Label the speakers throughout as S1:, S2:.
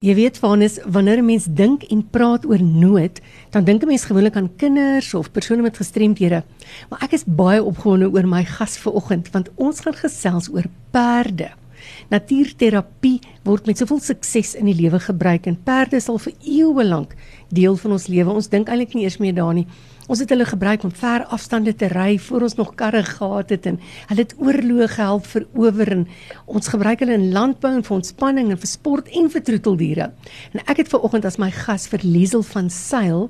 S1: Jy weet Vanus, wanneer 'n mens dink en praat oor nood, dan dink 'n mens gewoonlik aan kinders of persone met gestremthede. Maar ek is baie opgewonde oor my gas vanoggend want ons gaan gesels oor perde. Natuurterapie word met soveel sukses in die lewe gebruik en perde sal vir eeue lank deel van ons lewe. Ons dink eintlik nie eers meer daarin nie. Ons het hulle gebruik om ver afstande te ry voor ons nog karre gehad het en hulle het oorloë gehelp verower en ons gebruik hulle in landbou en vir ontspanning en vir sport en vir troeteldiere. En ek het ver oggend as my gas vir Liesel van Sail.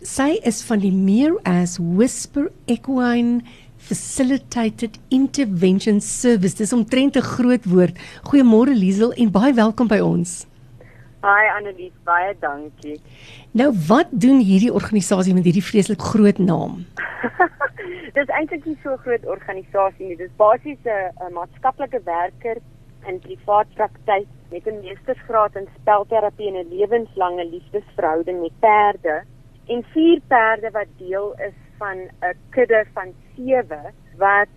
S1: Sy is van die Mere as Whisper Equine Facilitated Intervention Service. Dis omtrent 'n groot woord. Goeiemôre Liesel en baie welkom by ons.
S2: Hi Annelies, baie dankie.
S1: Nou wat doen hierdie organisasie met hierdie vreeslik groot naam?
S2: Dis eintlik nie so groot organisasie nie. Dis basies 'n maatskaplike werker in privaat praktyk met 'n meestersgraad in spelterapie en 'n lewenslange liefdesverhouding met perde en vier perde wat deel is van 'n kudde van 7 wat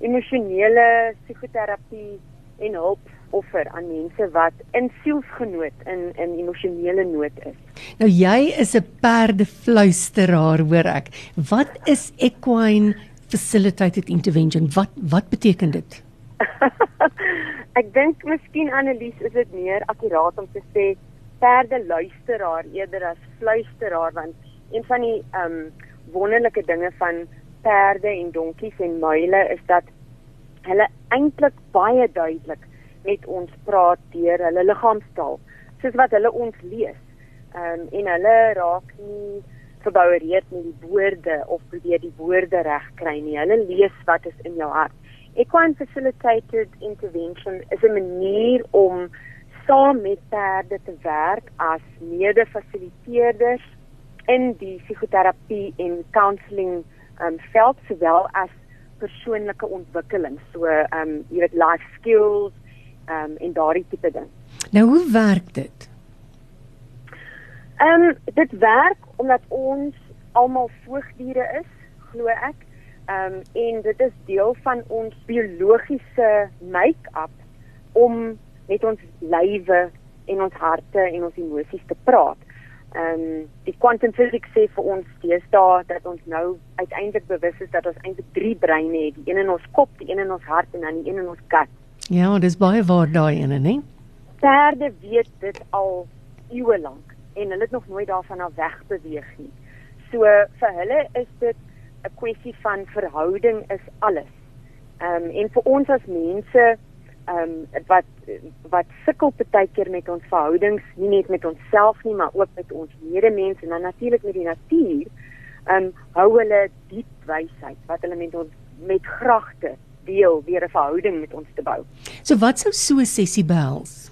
S2: emosionele psigoterapie en hulp offer aan mense wat in sielsgenoot in in emosionele nood is.
S1: Nou jy is 'n perdefluisteraar, hoor ek. Wat is equine facilitated intervention? Wat wat beteken dit?
S2: ek dink miskien Annelies is dit meer akkuraat om te sê perdeluisteraar eerder as fluisteraar want een van die ehm um, wonderlike dinge van perde en donkies en muile is dat hulle eintlik baie duidelik met ons praat deur hulle liggaamstaal, soos wat hulle ons lees. Ehm um, en hulle raak nie verboureerd met die woorde of probeer die woorde reg kry nie. Hulle lees wat is in jou hart. Equine facilitated intervention is 'n manier om saam met perde te werk as mede-fasiliteerders in die psigoterapie en counselling um veld sowel as persoonlike ontwikkeling. So um jy weet life skills, um, en daardie tipe ding.
S1: Nou hoe werk dit?
S2: Ehm um, dit werk omdat ons almal voogdiere is, glo ek. Ehm um, en dit is deel van ons biologiese make-up om met ons lywe en ons harte en ons emosies te praat. Ehm um, die quantum physics sê vir ons deesdae dat ons nou uiteindelik bewus is dat ons eintlik drie breine het, die een in ons kop, die een in ons hart en dan die een in ons gut.
S1: Ja, dis baie waar daai ene, né?
S2: Perde weet dit al eeue lank en hulle het nog nooit daarvan af weg beweeg nie. So vir hulle is dit 'n kwessie van verhouding is alles. Ehm um, en vir ons as mense ehm um, wat wat sukkel baie keer met ons verhoudings, nie net met onsself nie, maar ook met ons medemense en dan natuurlik met die natuur, ehm um, hou hulle diep wysheid wat hulle met ons met gragte deel weer 'n verhouding met ons te bou.
S1: So wat sou so 'n sessie behels?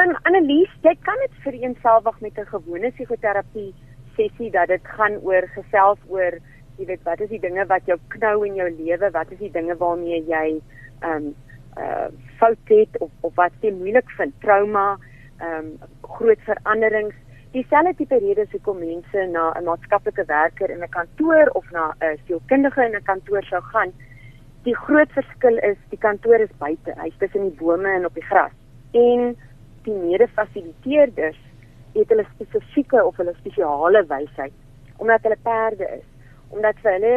S2: Um Annelies, jy kan dit vereenselwig met 'n gewone psigoterapie sessie dat dit gaan oor gesels oor jy weet wat is die dinge wat jou knou in jou lewe, wat is die dinge waarmee jy um uh fout het of of wat jy moeilik vind, trauma, um groot veranderings Dieselfde tipe redes hoekom mense na 'n maatskaplike werker in 'n kantoor of na 'n sielkundige in 'n kantoor sou gaan, die groot verskil is die kantoor is buite, hy's tussen die bome en op die gras. En die mede-fasiliteerders het hulle spesifieke of hulle spesiale wysheid omdat hulle perde is, omdat vir hulle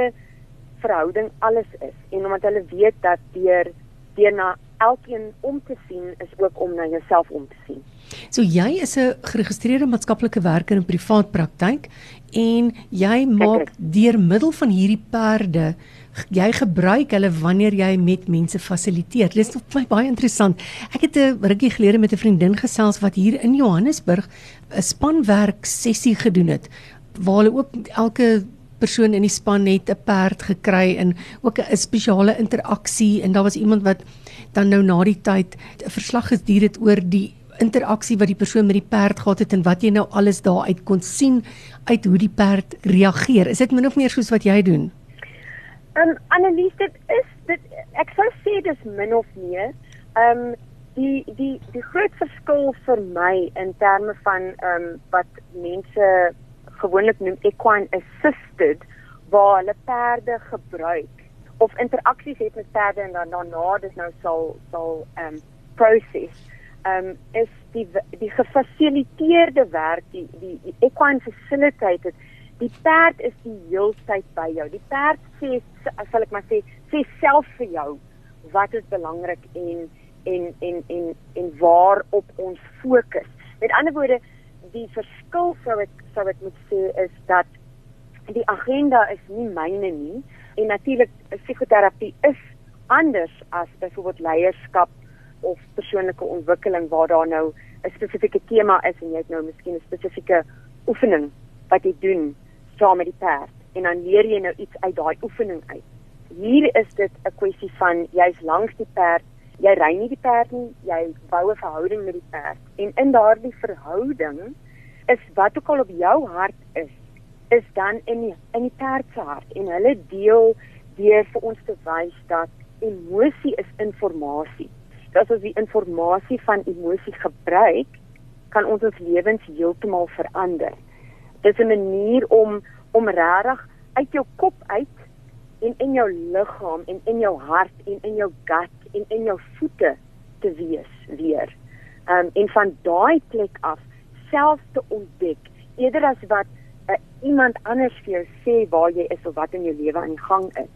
S2: verhouding alles is en omdat hulle weet dat deur deur na elkeen om te sien is ook om na jouself om te sien.
S1: So jy is 'n geregistreerde maatskaplike werker in privaat praktyk en jy maak deur middel van hierdie perde jy gebruik hulle wanneer jy met mense fasiliteer. Dit is vir my baie interessant. Ek het 'n rukkie gelede met 'n vriendin gesels wat hier in Johannesburg 'n spanwerk sessie gedoen het waar hulle ook elke persoon in die span het 'n perd gekry en ook 'n spesiale interaksie en daar was iemand wat dan nou na die tyd 'n verslag gestuur het oor die interaksie wat die persoon met die perd gehad het en wat jy nou alles daaruit kon sien uit hoe die perd reageer. Is dit min of meer soos wat jy doen?
S2: Ehm um, Annelies, dit is dit ek sou sê dis min of meer. Ehm um, die die die groot verskil vir my in terme van ehm um, wat mense gewoonlik noem equine assisted waar hulle perde gebruik of interaksies het met perde en dan daarna dis nou sal sal ehm um, proses. ehm um, is die die gefasiliteerde werk, die die, die equine facilitated die perd is die heeltyd by jou. Die perd sê sal ek maar sê sê self vir jou wat is belangrik en en en en en waarop ons fokus. Met ander woorde, die verskil sou ek sou ek moet sê is dat die agenda is nie myne nie en natuurlik psigoterapie is anders as byvoorbeeld leierskap of persoonlike ontwikkeling waar daar nou 'n spesifieke tema is en jy het nou miskien 'n spesifieke oefening wat jy doen saam met die perd en dan leer jy nou iets uit daai oefening uit. Hier is dit 'n kwessie van jy's langs die perd, jy ry nie die perd nie, jy bou 'n verhouding met die perd en in daardie verhouding is wat ook al op jou hart is, is dan in die, in die perd se hart en hulle deel deur vir ons te wys dat emosie is inligting. Dat as ons die inligting van emosie gebruik, kan ons ons lewens heeltemal verander dis 'n manier om om regtig uit jou kop uit en in jou liggaam en in jou hart en in jou gut en in jou voete te wees weer. Um en van daai plek af self te ontdek eerder as wat uh, iemand anders vir jou sê waar jy is of wat in jou lewe aan die gang is.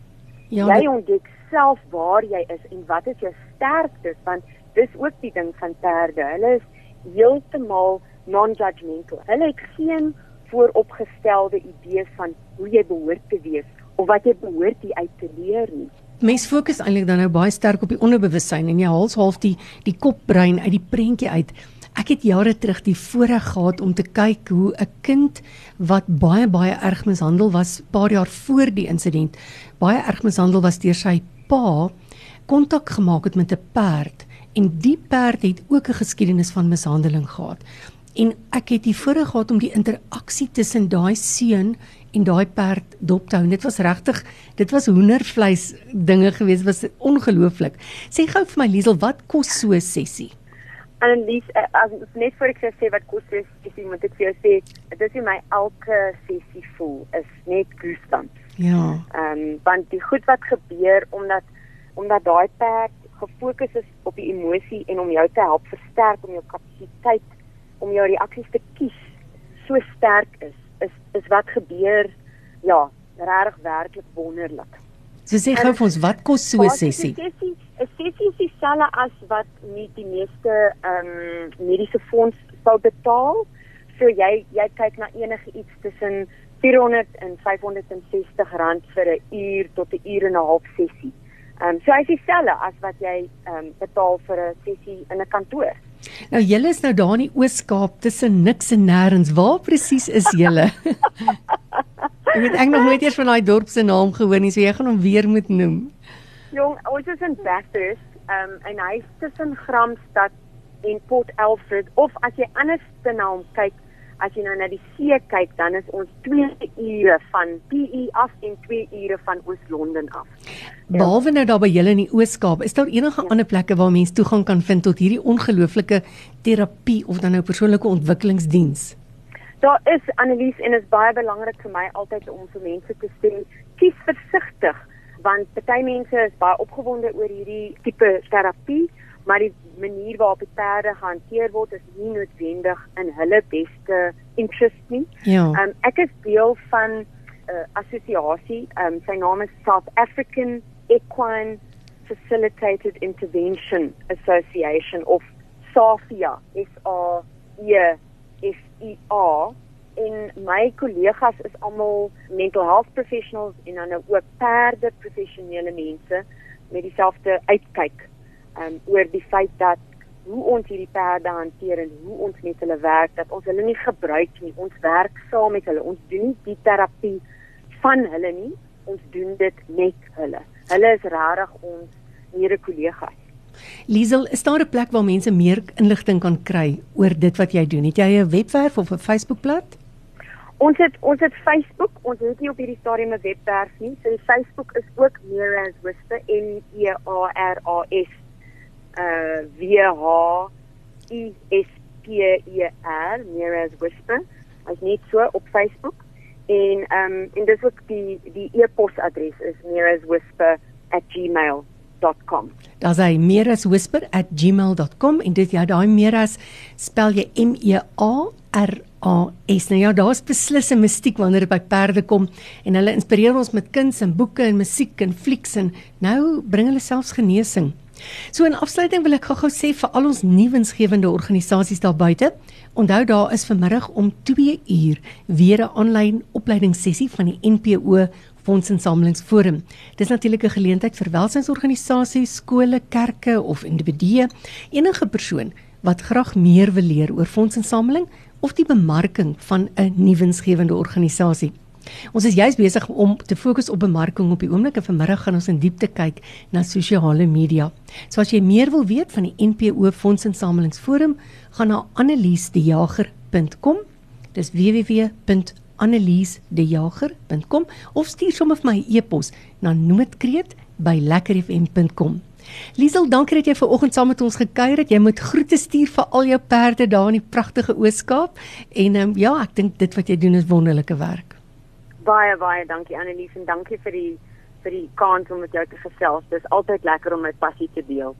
S2: Ja, jy ontdek self waar jy is en wat is jou sterktes want dis ook die ding van perde. Hulle is heeltemal non-judgmental. Hulle het geen vooropgestelde idees van hoe jy behoort te wees of wat jy behoort hier uit te leer nie.
S1: Mens fokus eintlik dan nou baie sterk op die onderbewussyn en jy haal half die die kopbrein uit die prentjie uit. Ek het jare terug die voorreg gehad om te kyk hoe 'n kind wat baie baie erg mishandel was paar jaar voor die insident, baie erg mishandel was deur sy pa, kontak gemaak het met 'n perd en die perd het ook 'n geskiedenis van mishandeling gehad en ek het die voorreg gehad om die interaksie tussen daai seun en daai perd dop te hou. Dit was regtig, dit was hoendervleis dinge gewees, was ongelooflik. Sê gou vir my Liesel, wat kos so 'n sessie?
S2: En Lies, eh, as net vir ek sê wat kos 'n sessie, moet ek vir jou sê, dit is vir my elke sessie voel is net goosebumps.
S1: Ja.
S2: Ehm um, want die goed wat gebeur omdat omdat daai perd gefokus is op die emosie en om jou te help versterk om jou kapasiteit om jou reaksies te kies so sterk is, is is wat gebeur ja, regtig werklik wonderlik.
S1: So sê gou vir ons wat kos so 'n sessie?
S2: 'n Sessie is dieselfde as wat nie die meeste ehm um, mediese fonds sou betaal. So jy jy kyk na enige iets tussen 400 en 560 rand vir 'n uur tot 'n uur en 'n half sessie. Ehm um, so is dieselfde as wat jy ehm um, betaal vir 'n sessie in 'n kantoor.
S1: Nou julle is nou daar in die Oos-Kaap tussen niks en nêrens. Waar presies is julle? ek weet ek nog nooit eers van daai dorp se naam gehoor nie, so jy gaan hom weer moet noem.
S2: Jong, ons is in Bathurst, um, en hy is tussen Gramstad en Port Elfrid of as jy anders te na hom kyk, as jy nou na die see kyk, dan is ons 2 ure van PE af en 2 ure van Oos-London af.
S1: Behalwe nou daar by julle in die Oos-Kaap, is daar enige ja. ander plekke waar mense toegang kan vind tot hierdie ongelooflike terapie of dan nou persoonlike ontwikkelingsdiens?
S2: Daar is Annelies en dit is baie belangrik vir my altyd om vir mense te sê, kies versigtig want party mense is baie opgewonde oor hierdie tipe terapie maar die manier waarop die perde gehanteer word is nie noodwendig in hulle beste interest nie.
S1: Ja.
S2: Um, ek is deel van 'n uh, assosiasie, um, sy naam is South African Equine Facilitated Intervention Association of SAFIA. S A E F I A en my kollegas is almal mental health professionals en dan ook perde professionele mense met dieselfde uitkyk um, oor die feit dat hoe ons hierdie perde hanteer en hoe ons met hulle werk dat ons hulle nie gebruik nie. Ons werk saam met hulle. Ons doen nie die terapie van hulle nie. Ons doen dit met hulle. Hulle is regtig ons mede kollegas
S1: Liesel, is daar 'n plek waar mense meer inligting kan kry oor dit wat jy doen? Het jy 'n webwerf of 'n Facebookblad?
S2: Ons het ons het Facebook, ons het nie op hierdie stadium 'n webwerf nie. So die Facebook is ook Mira's Whisper M E A R A S uh W H I S P E R Mira's Whisper. Hy's net so op Facebook en ehm um, en dis ook die die e-posadres is miraswhisper@gmail meeras.gmail.com.
S1: Daar's hy meeraswhisper@gmail.com en dit ja, daai meeras spel jy M E A R A S. Nou ja, daar's beslis 'n mistiek wanneer dit by perde kom en hulle inspireer ons met kuns en boeke en musiek en flieks en nou bring hulle selfs genesing. So in afsluiting wil ek gou-gou sê vir al ons nuwensgewende organisasies daar buite, onthou daar is vanmiddag om 2 uur weer 'n aanlyn opleidingssessie van die NPO fondsinsamelingsforum. Dis natuurlik 'n geleentheid vir welsynsorganisasies, skole, kerke of individue, enige persoon wat graag meer wil leer oor fondsinsameling of die bemarking van 'n nuwensgewende organisasie. Ons is juis besig om te fokus op bemarking op die oomblik en vanmiddag gaan ons in diepte kyk na sosiale media. So as jy meer wil weet van die NPO Fondsinsamelingsforum, gaan na anneliesdejager.com. Dis www anneliesdejager.com of stuur sommer vir my e-pos na noodkreet@lekkerfm.com. Liesel, dankie dat jy ver oggend saam met ons gekuier het. Jy moet groete stuur vir al jou perde daar in die pragtige Oos-Kaap en um, ja, ek dink dit wat jy doen is wonderlike werk.
S2: Baie baie dankie Annelies en dankie vir die vir die kans om met jou te gesels. Dis altyd lekker om my passie te deel.